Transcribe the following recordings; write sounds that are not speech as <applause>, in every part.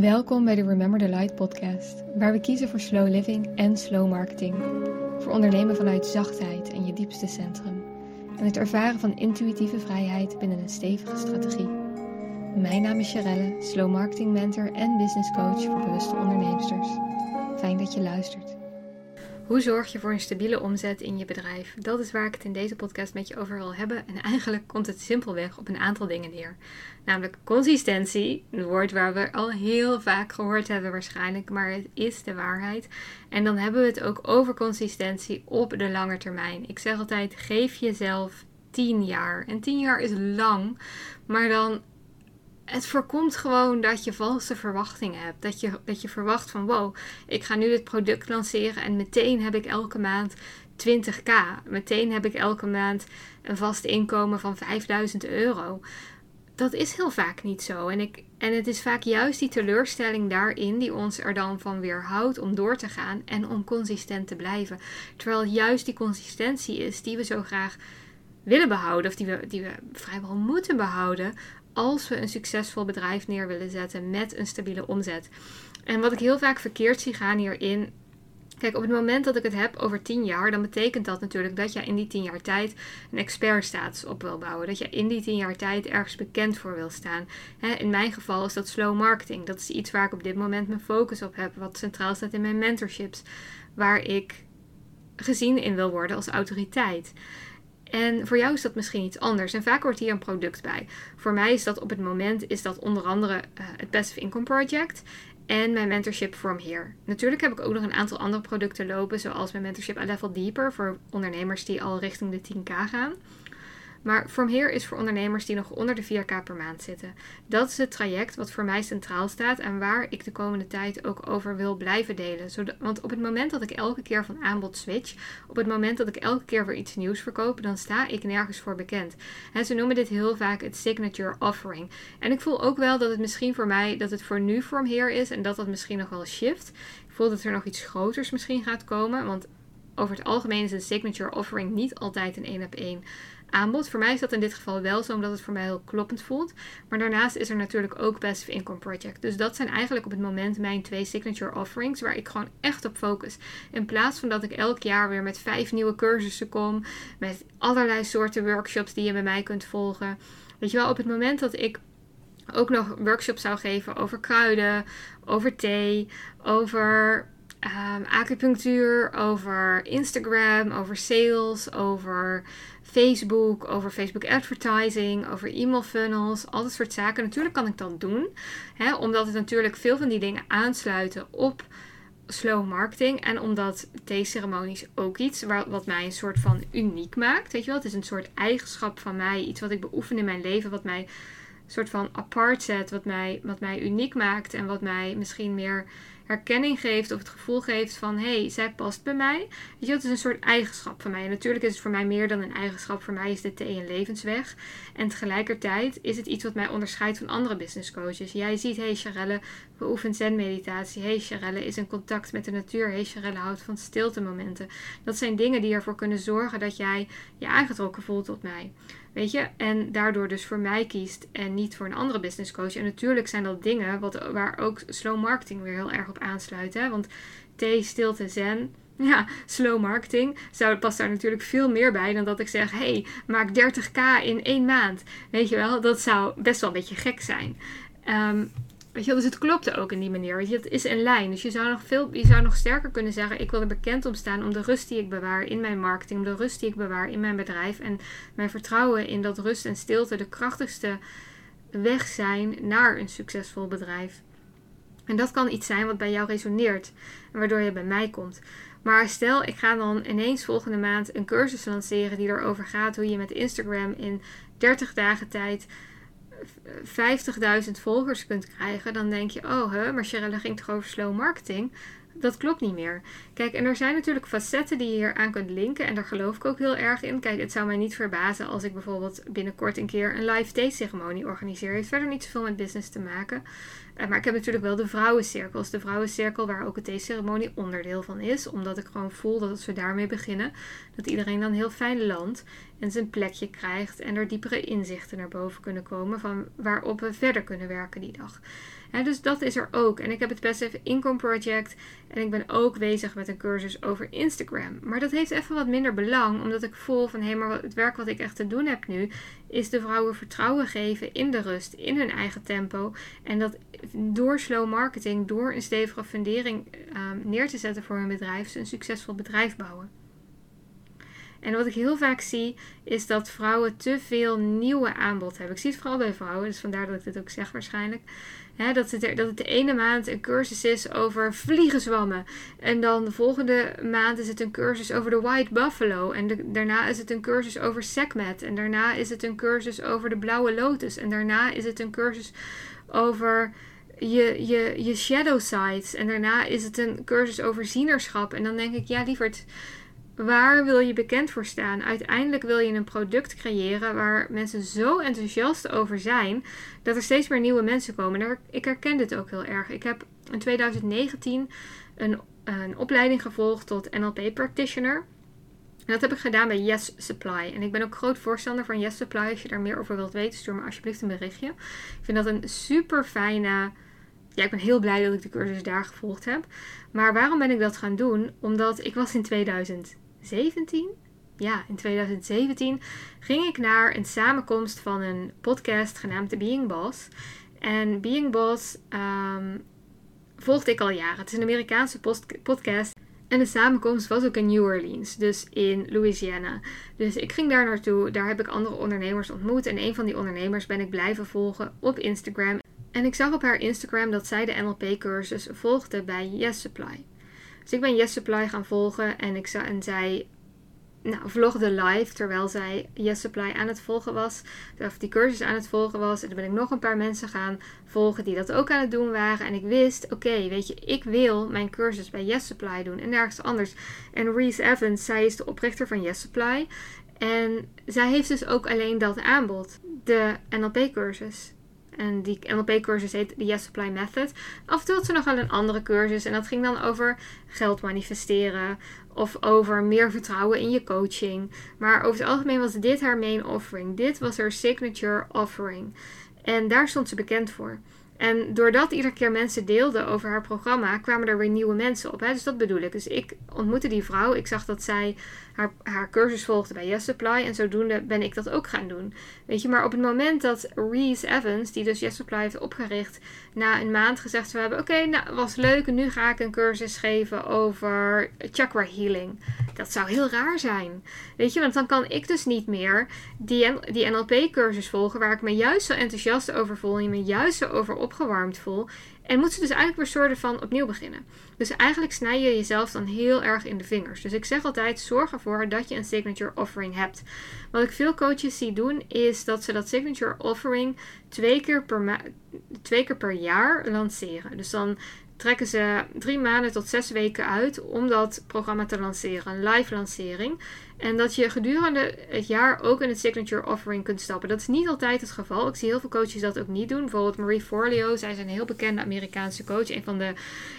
Welkom bij de Remember the Light podcast, waar we kiezen voor slow living en slow marketing. Voor ondernemen vanuit zachtheid en je diepste centrum. En het ervaren van intuïtieve vrijheid binnen een stevige strategie. Mijn naam is Sharelle, slow marketing mentor en business coach voor bewuste ondernemers. Fijn dat je luistert. Hoe zorg je voor een stabiele omzet in je bedrijf? Dat is waar ik het in deze podcast met je over wil hebben. En eigenlijk komt het simpelweg op een aantal dingen neer. Namelijk consistentie, een woord waar we al heel vaak gehoord hebben waarschijnlijk, maar het is de waarheid. En dan hebben we het ook over consistentie op de lange termijn. Ik zeg altijd: geef jezelf 10 jaar. En 10 jaar is lang, maar dan het voorkomt gewoon dat je valse verwachtingen hebt. Dat je, dat je verwacht van wow, ik ga nu dit product lanceren en meteen heb ik elke maand 20k. Meteen heb ik elke maand een vast inkomen van 5000 euro. Dat is heel vaak niet zo. En, ik, en het is vaak juist die teleurstelling daarin die ons er dan van weerhoudt om door te gaan en om consistent te blijven. Terwijl juist die consistentie is die we zo graag willen behouden, of die we, die we vrijwel moeten behouden, als we een succesvol bedrijf neer willen zetten met een stabiele omzet. En wat ik heel vaak verkeerd zie gaan hierin. Kijk, op het moment dat ik het heb over 10 jaar, dan betekent dat natuurlijk dat je in die 10 jaar tijd een expertstatus op wil bouwen. Dat je in die 10 jaar tijd ergens bekend voor wil staan. in mijn geval is dat slow marketing. Dat is iets waar ik op dit moment mijn focus op heb. Wat centraal staat in mijn mentorships. Waar ik gezien in wil worden als autoriteit. En voor jou is dat misschien iets anders. En vaak hoort hier een product bij. Voor mij is dat op het moment is dat onder andere uh, het Passive Income Project en mijn mentorship From Here. Natuurlijk heb ik ook nog een aantal andere producten lopen, zoals mijn mentorship A Level Deeper voor ondernemers die al richting de 10k gaan. Maar From Here is voor ondernemers die nog onder de 4K per maand zitten. Dat is het traject wat voor mij centraal staat en waar ik de komende tijd ook over wil blijven delen. Want op het moment dat ik elke keer van aanbod switch, op het moment dat ik elke keer weer iets nieuws verkoop, dan sta ik nergens voor bekend. En ze noemen dit heel vaak het signature offering. En ik voel ook wel dat het misschien voor mij, dat het voor nu From Here is en dat dat misschien nog wel shift. Ik voel dat er nog iets groters misschien gaat komen, want over het algemeen is een signature offering niet altijd een één op één aanbod. Voor mij is dat in dit geval wel zo, omdat het voor mij heel kloppend voelt. Maar daarnaast is er natuurlijk ook Passive Income Project. Dus dat zijn eigenlijk op het moment mijn twee signature offerings, waar ik gewoon echt op focus. In plaats van dat ik elk jaar weer met vijf nieuwe cursussen kom, met allerlei soorten workshops die je bij mij kunt volgen. Weet je wel, op het moment dat ik ook nog workshops zou geven over kruiden, over thee, over um, acupunctuur, over Instagram, over sales, over Facebook, over Facebook advertising, over e-mail funnels, al dat soort zaken. Natuurlijk kan ik dat doen, hè, omdat het natuurlijk veel van die dingen aansluiten op slow marketing. En omdat theeceremonies ook iets wat mij een soort van uniek maakt. Weet je wel, het is een soort eigenschap van mij, iets wat ik beoefen in mijn leven, wat mij een soort van apart zet, wat mij, wat mij uniek maakt en wat mij misschien meer herkenning geeft of het gevoel geeft van hé, hey, zij past bij mij. Weet je, dat is een soort eigenschap van mij. En natuurlijk is het voor mij meer dan een eigenschap. Voor mij is de thee een levensweg. En tegelijkertijd is het iets wat mij onderscheidt van andere business coaches. Jij ziet, hé hey, Charelle beoefent zen-meditatie. Hey, Charelle is in contact met de natuur. Hey, Charelle houdt van stilte momenten. Dat zijn dingen die ervoor kunnen zorgen dat jij je aangetrokken voelt tot mij. Weet je, en daardoor dus voor mij kiest en niet voor een andere business coach. En natuurlijk zijn dat dingen wat, waar ook slow marketing weer heel erg op aansluit. Hè? Want thee, stilte, zen. <laughs> Ja, slow marketing zou, past daar natuurlijk veel meer bij dan dat ik zeg: hey, maak 30k in één maand. Weet je wel, dat zou best wel een beetje gek zijn. Um, Weet je, dus het klopte ook in die manier. Weet je, het is een lijn. Dus je zou nog veel, je zou nog sterker kunnen zeggen: ik wil er bekend om staan om de rust die ik bewaar in mijn marketing, om de rust die ik bewaar in mijn bedrijf en mijn vertrouwen in dat rust en stilte de krachtigste weg zijn naar een succesvol bedrijf. En dat kan iets zijn wat bij jou resoneert en waardoor je bij mij komt. Maar stel, ik ga dan ineens volgende maand een cursus lanceren die erover gaat hoe je met Instagram in 30 dagen tijd 50.000 volgers kunt krijgen, dan denk je: oh, hè, maar Sherelle ging toch over slow marketing? Dat klopt niet meer. Kijk, en er zijn natuurlijk facetten die je hier aan kunt linken. En daar geloof ik ook heel erg in. Kijk, het zou mij niet verbazen als ik bijvoorbeeld binnenkort een keer een live date ceremonie organiseer. Het heeft verder niet zoveel met business te maken. Uh, maar ik heb natuurlijk wel de vrouwencirkels. De vrouwencirkel waar ook het theeceremonie onderdeel van is. Omdat ik gewoon voel dat als we daarmee beginnen, dat iedereen dan heel fijn landt en zijn plekje krijgt. En er diepere inzichten naar boven kunnen komen van waarop we verder kunnen werken die dag dus dat is er ook. En ik heb het Passive Income Project. En ik ben ook bezig met een cursus over Instagram. Maar dat heeft even wat minder belang. Omdat ik voel van hé, hey, maar het werk wat ik echt te doen heb nu. Is de vrouwen vertrouwen geven in de rust. In hun eigen tempo. En dat door slow marketing. Door een stevige fundering ehm, neer te zetten voor hun bedrijf. Ze een succesvol bedrijf bouwen. En wat ik heel vaak zie, is dat vrouwen te veel nieuwe aanbod hebben. Ik zie het vooral bij vrouwen, dus vandaar dat ik dit ook zeg waarschijnlijk. Dat, het dat het de ene maand een cursus is over vliegenzwammen. En dan de volgende maand is het een cursus over de White Buffalo. En daarna is het een cursus over SECMET. En daarna is het een cursus over de Blauwe Lotus. En daarna is het een cursus over je, je, je shadow sites. En daarna is het een cursus over zienerschap. En dan denk ik, ja lieverd Waar wil je bekend voor staan? Uiteindelijk wil je een product creëren waar mensen zo enthousiast over zijn dat er steeds meer nieuwe mensen komen. Ik herken dit ook heel erg. Ik heb in 2019 een, een opleiding gevolgd tot NLP Practitioner. En dat heb ik gedaan bij Yes Supply. En ik ben ook groot voorstander van Yes Supply. Als je daar meer over wilt weten, stuur me alsjeblieft een berichtje. Ik vind dat een super fijne. Ja, ik ben heel blij dat ik de cursus daar gevolgd heb. Maar waarom ben ik dat gaan doen? Omdat ik was in 2000 17? Ja, in 2017 ging ik naar een samenkomst van een podcast genaamd The Being Boss. En Being Boss um, volgde ik al jaren. Het is een Amerikaanse podcast. En de samenkomst was ook in New Orleans, dus in Louisiana. Dus ik ging daar naartoe. Daar heb ik andere ondernemers ontmoet. En een van die ondernemers ben ik blijven volgen op Instagram. En ik zag op haar Instagram dat zij de NLP-cursus volgde bij Yes Supply. Dus ik ben Yes Supply gaan volgen en, ik, en zij nou, vlogde live terwijl zij Yes Supply aan het volgen was. Of die cursus aan het volgen was. En toen ben ik nog een paar mensen gaan volgen die dat ook aan het doen waren. En ik wist, oké, weet je, ik wil mijn cursus bij Yes Supply doen en nergens anders. En Reese Evans, zij is de oprichter van Yes Supply. En zij heeft dus ook alleen dat aanbod. De NLP-cursus. En die NLP-cursus heet de Yes Supply Method. Af en toe had ze nog wel een andere cursus. En dat ging dan over geld manifesteren. Of over meer vertrouwen in je coaching. Maar over het algemeen was dit haar main offering. Dit was haar signature offering. En daar stond ze bekend voor. En doordat iedere keer mensen deelden over haar programma, kwamen er weer nieuwe mensen op. Hè? Dus dat bedoel ik. Dus ik ontmoette die vrouw. Ik zag dat zij haar, haar cursus volgde bij Yes Supply. En zodoende ben ik dat ook gaan doen. Weet je, maar op het moment dat Reese Evans, die dus Yes Supply heeft opgericht, na een maand gezegd zou hebben: Oké, nou was leuk. Nu ga ik een cursus geven over chakra healing. Dat zou heel raar zijn. Weet je, want dan kan ik dus niet meer die, NLP-cursus volgen, waar ik me juist zo enthousiast over voel en me juist zo over opgewarmd voel. En moet ze dus eigenlijk weer soorten van opnieuw beginnen. Dus eigenlijk snij je jezelf dan heel erg in de vingers. Dus ik zeg altijd: zorg ervoor dat je een signature offering hebt. Wat ik veel coaches zie doen, is dat ze dat signature offering twee keer per, twee keer per jaar lanceren. Dus dan trekken ze drie maanden tot zes weken uit om dat programma te lanceren, een live lancering. En dat je gedurende het jaar ook in het signature offering kunt stappen. Dat is niet altijd het geval. Ik zie heel veel coaches dat ook niet doen. Bijvoorbeeld Marie Forleo, zij is een heel bekende Amerikaanse coach. Een van de,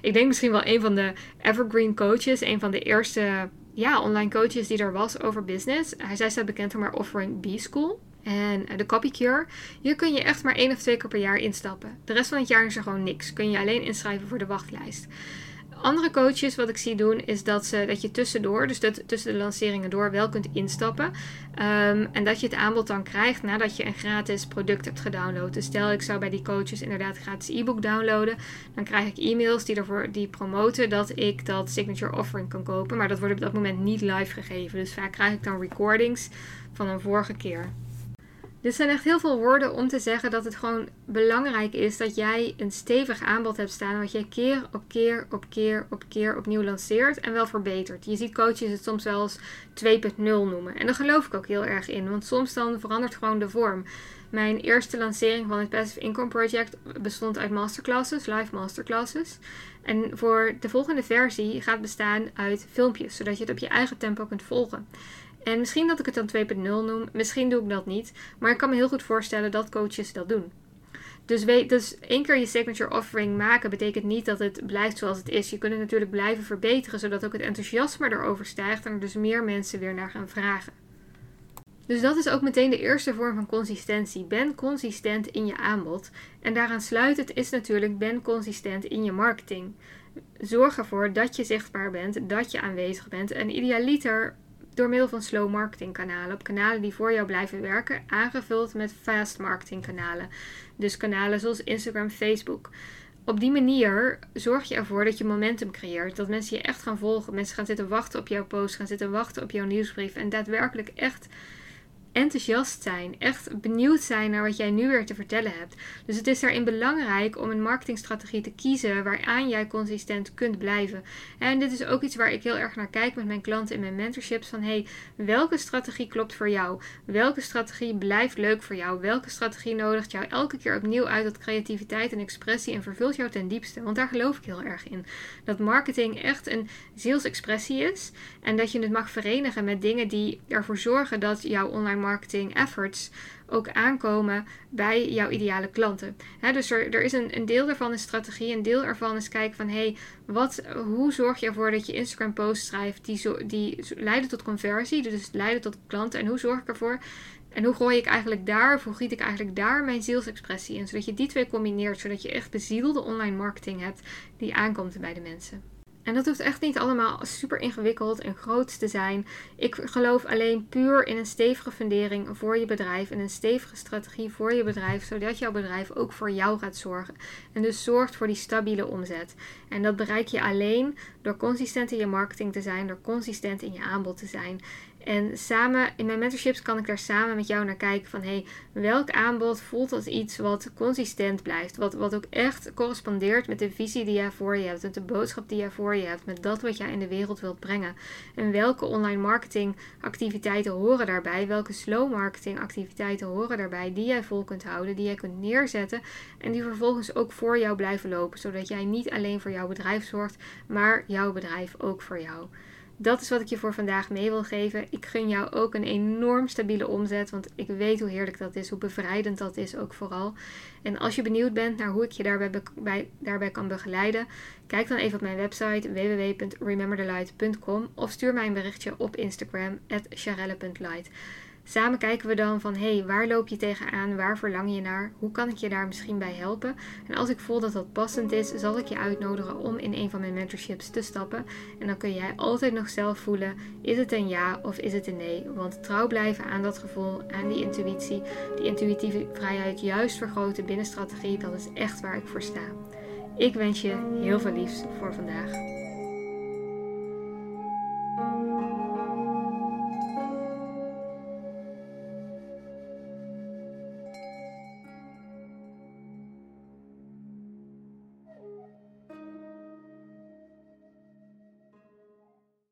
ik denk misschien wel een van de evergreen coaches. Een van de eerste ja, online coaches die er was over business. Zij staat bekend om haar offering B-School. En de copycure, hier kun je echt maar één of twee keer per jaar instappen. De rest van het jaar is er gewoon niks. Kun je alleen inschrijven voor de wachtlijst. Andere coaches, wat ik zie doen, is dat, ze, dat je tussendoor, dus dat, tussen de lanceringen door, wel kunt instappen. Ehm, en dat je het aanbod dan krijgt nadat je een gratis product hebt gedownload. Dus stel, ik zou bij die coaches inderdaad gratis e-book downloaden. Dan krijg ik e-mails die ervoor die promoten dat ik dat signature offering kan kopen. Maar dat wordt op dat moment niet live gegeven. Dus vaak krijg ik dan recordings van een vorige keer. Dit zijn echt heel veel woorden om te zeggen dat het gewoon belangrijk is dat jij een stevig aanbod hebt staan. Wat je keer op keer op keer op keer opnieuw lanceert en wel verbetert. Je ziet coaches het soms wel eens 2.0 noemen. En daar geloof ik ook heel erg in. Want soms dan verandert gewoon de vorm. Mijn eerste lancering van het Passive Income Project bestond uit masterclasses, live masterclasses. En voor de volgende versie gaat bestaan uit filmpjes, zodat je het op je eigen tempo kunt volgen. En misschien dat ik het dan 2.0 noem, misschien doe ik dat niet, maar ik kan me heel goed voorstellen dat coaches dat doen. Dus, weet, dus één keer je signature offering maken betekent niet dat het blijft zoals het is. Je kunt het natuurlijk blijven verbeteren, zodat ook het enthousiasme erover stijgt en er dus meer mensen weer naar gaan vragen. Dus dat is ook meteen de eerste vorm van consistentie. Ben consistent in je aanbod. En daaraan sluitend is natuurlijk ben consistent in je marketing. Zorg ervoor dat je zichtbaar bent, dat je aanwezig bent. En idealiter door middel van slow marketing kanalen. Op kanalen die voor jou blijven werken, aangevuld met fast marketing kanalen. Dus kanalen zoals Instagram, Facebook. Op die manier zorg je ervoor dat je momentum creëert. Dat mensen je echt gaan volgen. Mensen gaan zitten wachten op jouw post, gaan zitten wachten op jouw nieuwsbrief. En daadwerkelijk echt enthousiast zijn, echt benieuwd zijn naar wat jij nu weer te vertellen hebt. Dus het is daarin belangrijk om een marketingstrategie te kiezen waaraan jij consistent kunt blijven. En dit is ook iets waar ik heel erg naar kijk met mijn klanten in mijn mentorships van hey, welke strategie klopt voor jou? Welke strategie blijft leuk voor jou? Welke strategie nodigt jou elke keer opnieuw uit tot creativiteit en expressie en vervult jou ten diepste? Want daar geloof ik heel erg in. Dat marketing echt een zielsexpressie is en dat je het mag verenigen met dingen die ervoor zorgen dat jouw online marketing efforts ook aankomen bij jouw ideale klanten. dus er, is een, een deel daarvan is strategie, een deel ervan is kijken van hey, wat, hoe zorg je ervoor dat je Instagram posts schrijft die, die leiden tot conversie, dus leiden tot klanten en hoe zorg ik ervoor en hoe gooi ik eigenlijk daar, of hoe giet ik eigenlijk daar mijn zielsexpressie in, zodat je die twee combineert, zodat je echt bezielde online marketing hebt die aankomt bij de mensen. En dat hoeft echt niet allemaal super ingewikkeld en groot te zijn. Ik geloof alleen puur in een stevige fundering voor je bedrijf en een stevige strategie voor je bedrijf, zodat jouw bedrijf ook voor jou gaat zorgen. En dus zorgt voor die stabiele omzet. En dat bereik je alleen door consistent in je marketing te zijn, door consistent in je aanbod te zijn. En samen in mijn mentorships kan ik daar samen met jou naar kijken van hey, welk aanbod voelt als iets wat consistent blijft. Wat, wat ook echt correspondeert met de visie die jij voor je hebt. Met de boodschap die jij voor je hebt. Met dat wat jij in de wereld wilt brengen. En welke online marketing activiteiten horen daarbij. Welke slow marketing activiteiten horen daarbij. Die jij vol kunt houden. Die jij kunt neerzetten. En die vervolgens ook voor jou blijven lopen. Zodat jij niet alleen voor jouw bedrijf zorgt. Maar jouw bedrijf ook voor jou dat is wat ik je voor vandaag mee wil geven. Ik gun jou ook een enorm stabiele omzet, want ik weet hoe heerlijk dat is, hoe bevrijdend dat is ook vooral. En als je benieuwd bent naar hoe ik je daarbij, bij, daarbij kan begeleiden, kijk dan even op mijn website www.rememberthelight.com of stuur mij een berichtje op Instagram charelle.light. Samen kijken we dan van hé, hey, waar loop je tegenaan? Waar verlang je naar? Hoe kan ik je daar misschien bij helpen? En als ik voel dat dat passend is, zal ik je uitnodigen om in een van mijn mentorships te stappen. En dan kun jij altijd nog zelf voelen: is het een ja of is het een nee? Want trouw blijven aan dat gevoel, aan die intuïtie, die intuïtieve vrijheid juist vergroten binnen strategie, dat is echt waar ik voor sta. Ik wens je heel veel liefs voor vandaag.